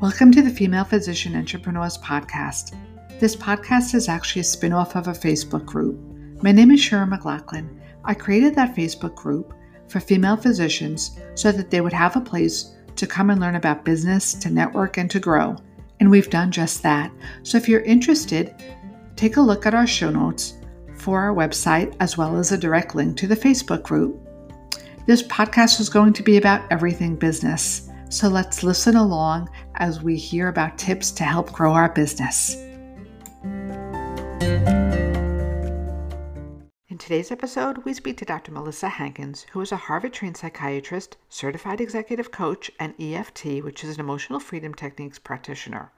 Welcome to the Female Physician Entrepreneurs Podcast. This podcast is actually a spin off of a Facebook group. My name is Sharon McLaughlin. I created that Facebook group for female physicians so that they would have a place to come and learn about business, to network, and to grow. And we've done just that. So if you're interested, take a look at our show notes for our website as well as a direct link to the Facebook group. This podcast is going to be about everything business. So let's listen along as we hear about tips to help grow our business. In today's episode, we speak to Dr. Melissa Hankins, who is a Harvard trained psychiatrist, certified executive coach, and EFT, which is an emotional freedom techniques practitioner.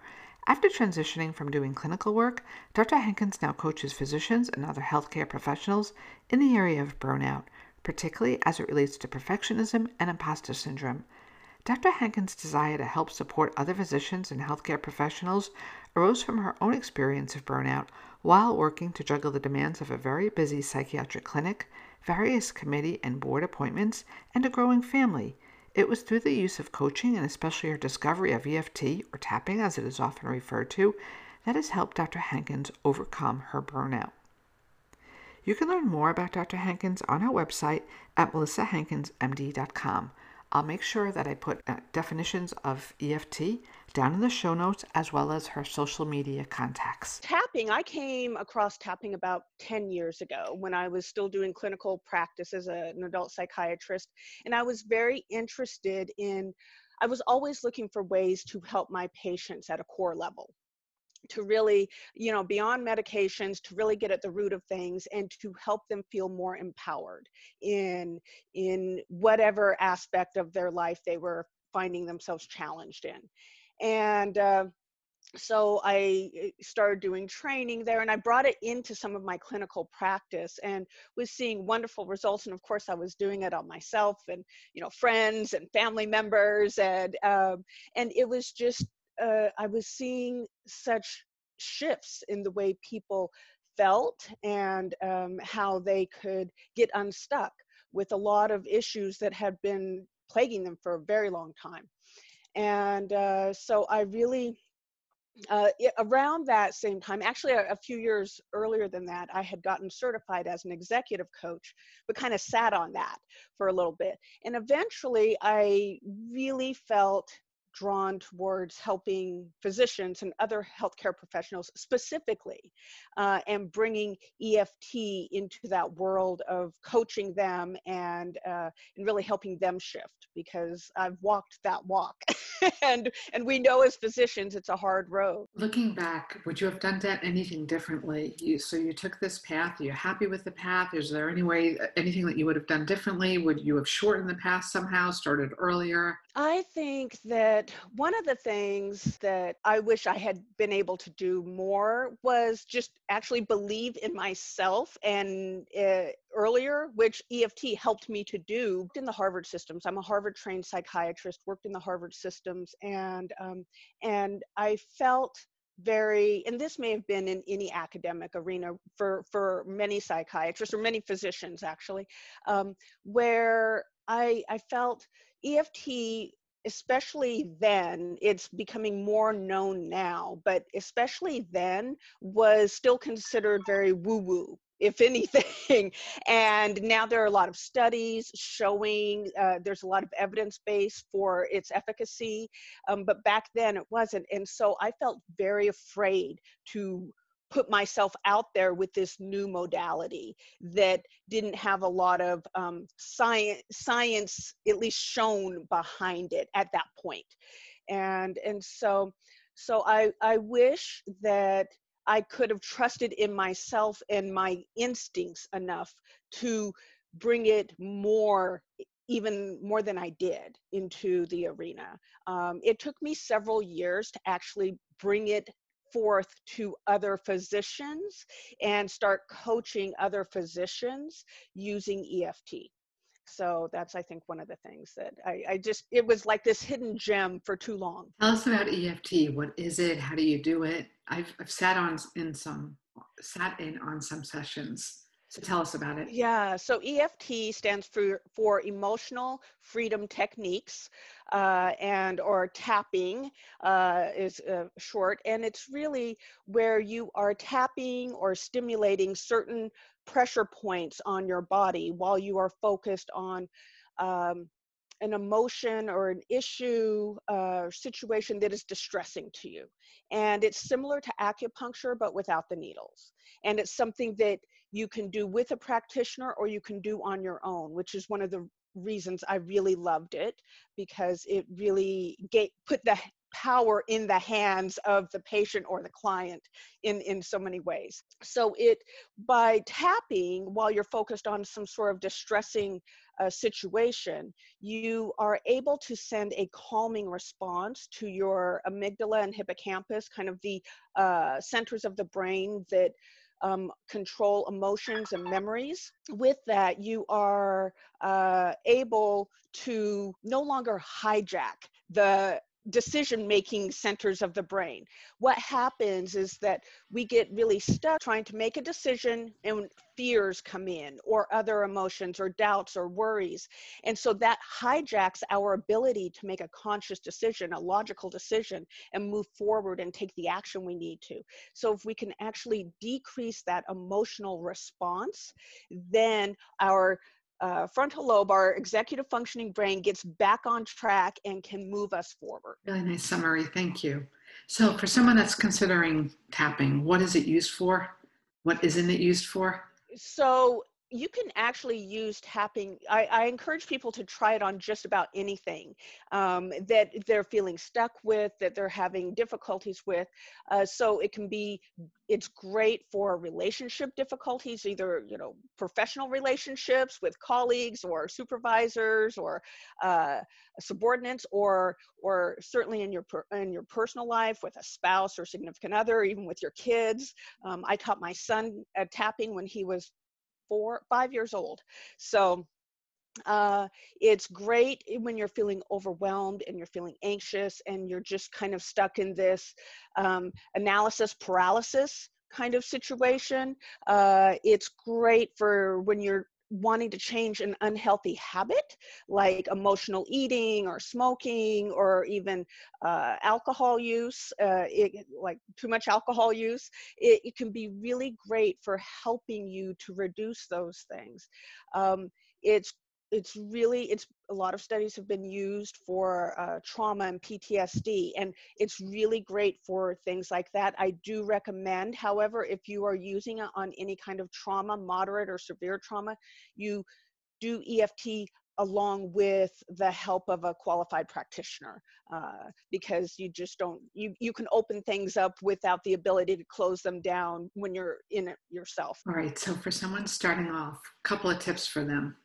After transitioning from doing clinical work, Dr. Hankins now coaches physicians and other healthcare professionals in the area of burnout, particularly as it relates to perfectionism and imposter syndrome. Dr. Hankins' desire to help support other physicians and healthcare professionals arose from her own experience of burnout while working to juggle the demands of a very busy psychiatric clinic, various committee and board appointments, and a growing family. It was through the use of coaching and especially her discovery of EFT, or tapping as it is often referred to, that has helped Dr. Hankins overcome her burnout. You can learn more about Dr. Hankins on our website at melissahankinsmd.com. I'll make sure that I put uh, definitions of EFT down in the show notes as well as her social media contacts. Tapping, I came across tapping about 10 years ago when I was still doing clinical practice as a, an adult psychiatrist. And I was very interested in, I was always looking for ways to help my patients at a core level to really, you know, beyond medications, to really get at the root of things and to help them feel more empowered in in whatever aspect of their life they were finding themselves challenged in. And uh, so I eh, started doing training there and I brought it into some of my clinical practice and was seeing wonderful results. And of course, I was doing it on myself and, you know, friends and family members. And, um, and it was just uh, I was seeing such shifts in the way people felt and um, how they could get unstuck with a lot of issues that had been plaguing them for a very long time. And uh, so I really, uh, around that same time, actually a, a, few years earlier than that, I had gotten certified as an executive coach, but kind of sat on that for a little bit. And eventually I really felt drawn towards helping physicians and other healthcare professionals specifically uh, and bringing EFT into that world of coaching them and, uh, and really helping them shift because I've walked that walk. and, and we know as physicians it's a hard road. Looking back, would you have done that anything differently? You, so you took this path, are you happy with the path? Is there any way, anything that you would have done differently? Would you have shortened the path somehow, started earlier? I think that one of the things that I wish I had been able to do more was just actually believe in myself and uh, earlier, which EFT helped me to do in the Harvard systems. I'm a Harvard trained psychiatrist, worked in the Harvard systems, and um, and I felt very and this may have been in any academic arena for for many psychiatrists or many physicians actually um, where i i felt EFT, especially then, it's becoming more known now, but especially then was still considered very woo woo if anything. And now there are a lot of studies showing uh, there's a lot of evidence base for its efficacy, um, but back then it wasn't. And so I felt very afraid to put myself out there with this new modality that didn't have a lot of um, science, science at least shown behind it at that point. And, and so, so I, I wish that I could have trusted in myself and my instincts enough to bring it more even more than I did into the arena. Um, it took me several years to actually bring it forth to other physicians and start coaching other physicians using EFT. So that's, I think, one of the things that I, I, just, it was like this hidden gem for too long. Tell us about EFT. What is it? How do you do it? I've, I've sat on in some, sat in on some sessions. So tell us about it. Yeah, so EFT stands for for emotional freedom techniques, uh, and or tapping uh, is uh, short, and it's really where you are tapping or stimulating certain pressure points on your body while you are focused on um, an emotion or an issue uh, situation that is distressing to you. And it's similar to acupuncture, but without the needles. And it's something that you can do with a practitioner or you can do on your own, which is one of the reasons I really loved it because it really get, put the power in the hands of the patient or the client in in so many ways. So it by tapping while you're focused on some sort of distressing uh, situation you are able to send a calming response to your amygdala and hippocampus kind of the uh, centers of the brain that um, control emotions and memories. With that, you are uh, able to no longer hijack the decision making centers of the brain. What happens is that we get really stuck trying to make a decision and fears come in or other emotions or doubts or worries. And so that hijacks our ability to make a conscious decision, a logical decision, and move forward and take the action we need to. So if we can actually decrease that emotional response, then our uh, frontal lobe, our executive functioning brain, gets back on track and can move us forward. Really nice summary. Thank you. So, for someone that's considering tapping, what is it used for? What isn't it used for? So, you can actually use tapping. I, I, encourage people to try it on just about anything um, that they're feeling stuck with, that they're having difficulties with. Uh, so it can be, it's great for relationship difficulties, either you know professional relationships with colleagues or supervisors or uh, subordinates, or or certainly in your per, in your personal life with a spouse or significant other, even with your kids. Um, I taught my son tapping when he was four, five years old. So uh, it's great when you're feeling overwhelmed and you're feeling anxious and you're just kind of stuck in this um, analysis paralysis kind of situation. Uh, it's great for when you're wanting to change an unhealthy habit like emotional eating or smoking or even uh, alcohol use, uh, it, like too much alcohol use, it, it, can be really great for helping you to reduce those things. Um, it's it's really it's a lot of studies have been used for uh, trauma and ptsd and it's really great for things like that. I do recommend however if you are using it on any kind of trauma moderate or severe trauma you do eft along with the help of a qualified practitioner uh, because you just don't you you can open things up without the ability to close them down when you're in it yourself. All right so for someone starting off a couple of tips for them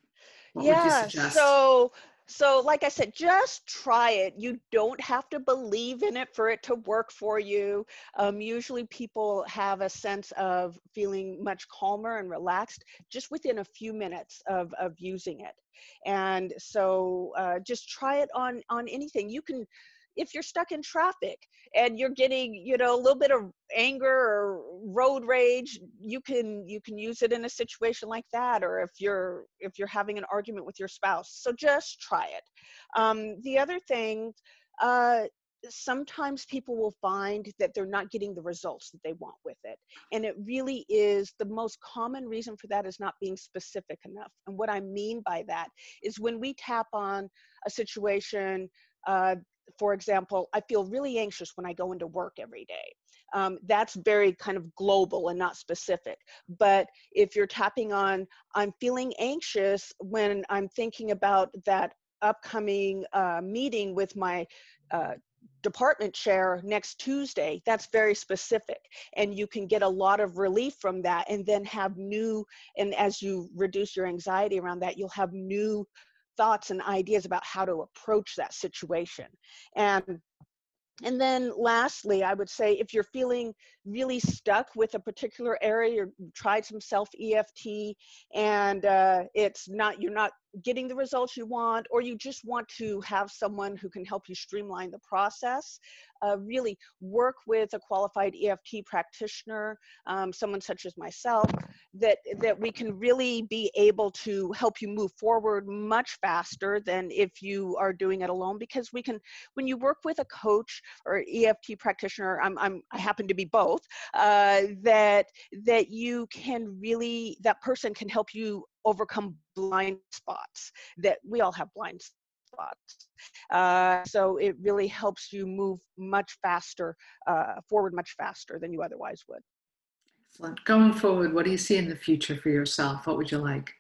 what yeah, so so like I said, just try it. You don't have to believe in it for it to work for you. Um, usually people have a sense of feeling much calmer and relaxed just within a few minutes of, of using it. And so uh, just try it on on anything. You can if you're stuck in traffic and you're getting you know a little bit of anger or road rage you can you can use it in a situation like that or if you're if you're having an argument with your spouse so just try it um, the other thing uh, sometimes people will find that they're not getting the results that they want with it. And it really is the most common reason for that is not being specific enough. And what I mean by that is when we tap on a situation uh, for example, I feel really anxious when I go into work every day. Um, that's very kind of global and not specific. But if you're tapping on, I'm feeling anxious when I'm thinking about that upcoming uh, meeting with my uh, department chair next Tuesday, that's very specific. And you can get a lot of relief from that and then have new, and as you reduce your anxiety around that, you'll have new thoughts and ideas about how to approach that situation. And and then lastly, I would say if you're feeling really stuck with a particular area, you tried some self EFT and uh, it's not, you're not getting the results you want, or you just want to have someone who can help you streamline the process, uh, really work with a qualified EFT practitioner, um, someone such as myself, that, that we can really be able to help you move forward much faster than if you are doing it alone. Because we can, when you work with a coach or EFT practitioner, I'm, I'm, I happen to be both, uh, that, that you can really, that person can help you overcome blind spots that we all have blind spots. Uh, so it really helps you move much faster, uh, forward much faster than you otherwise would. Excellent. Going forward, what do you see in the future for yourself? What would you like?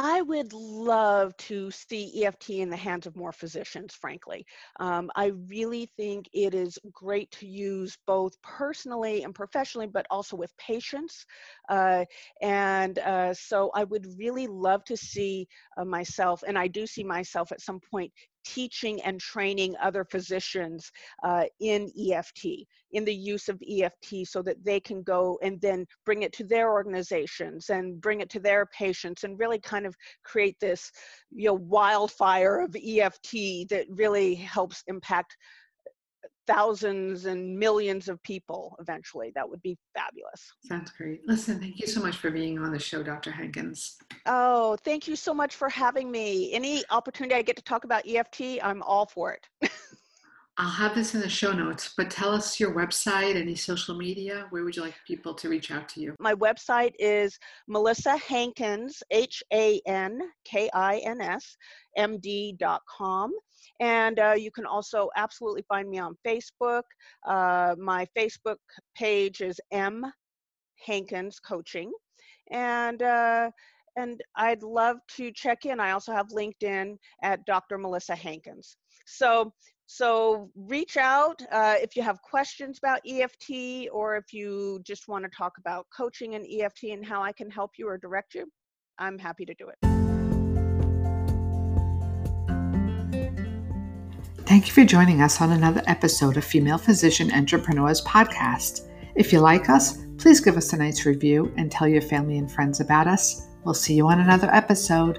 I would love to see EFT in the hands of more physicians, frankly. Um, I really think it is great to use both personally and professionally, but also with patients. Uh, and uh, so I would really love to see uh, myself, and I do see myself at some point teaching and training other physicians uh, in EFT, in the use of EFT, so that they can go and then bring it to their organizations and bring it to their patients and really kind of create this you know, wildfire of EFT that really helps impact thousands and millions of people eventually. That would be fabulous. Sounds great. Listen, thank you so much for being on the show, Dr. Hankins. Oh, thank you so much for having me. Any opportunity I get to talk about EFT, I'm all for it. I'll have this in the show notes, but tell us your website, any social media. Where would you like people to reach out to you? My website is Melissa Hankins, H A N K I N S, M D dot com. And uh, you can also absolutely find me on Facebook. Uh, my Facebook page is M Hankins Coaching. And uh, and I'd love to check in. I also have LinkedIn at Dr. Melissa Hankins. So so reach out uh, if you have questions about EFT or if you just want to talk about coaching and EFT and how I can help you or direct you. I'm happy to do it. Thank you for joining us on another episode of Female Physician Entrepreneurs Podcast. If you like us, please give us a nice review and tell your family and friends about us. We'll see you on another episode.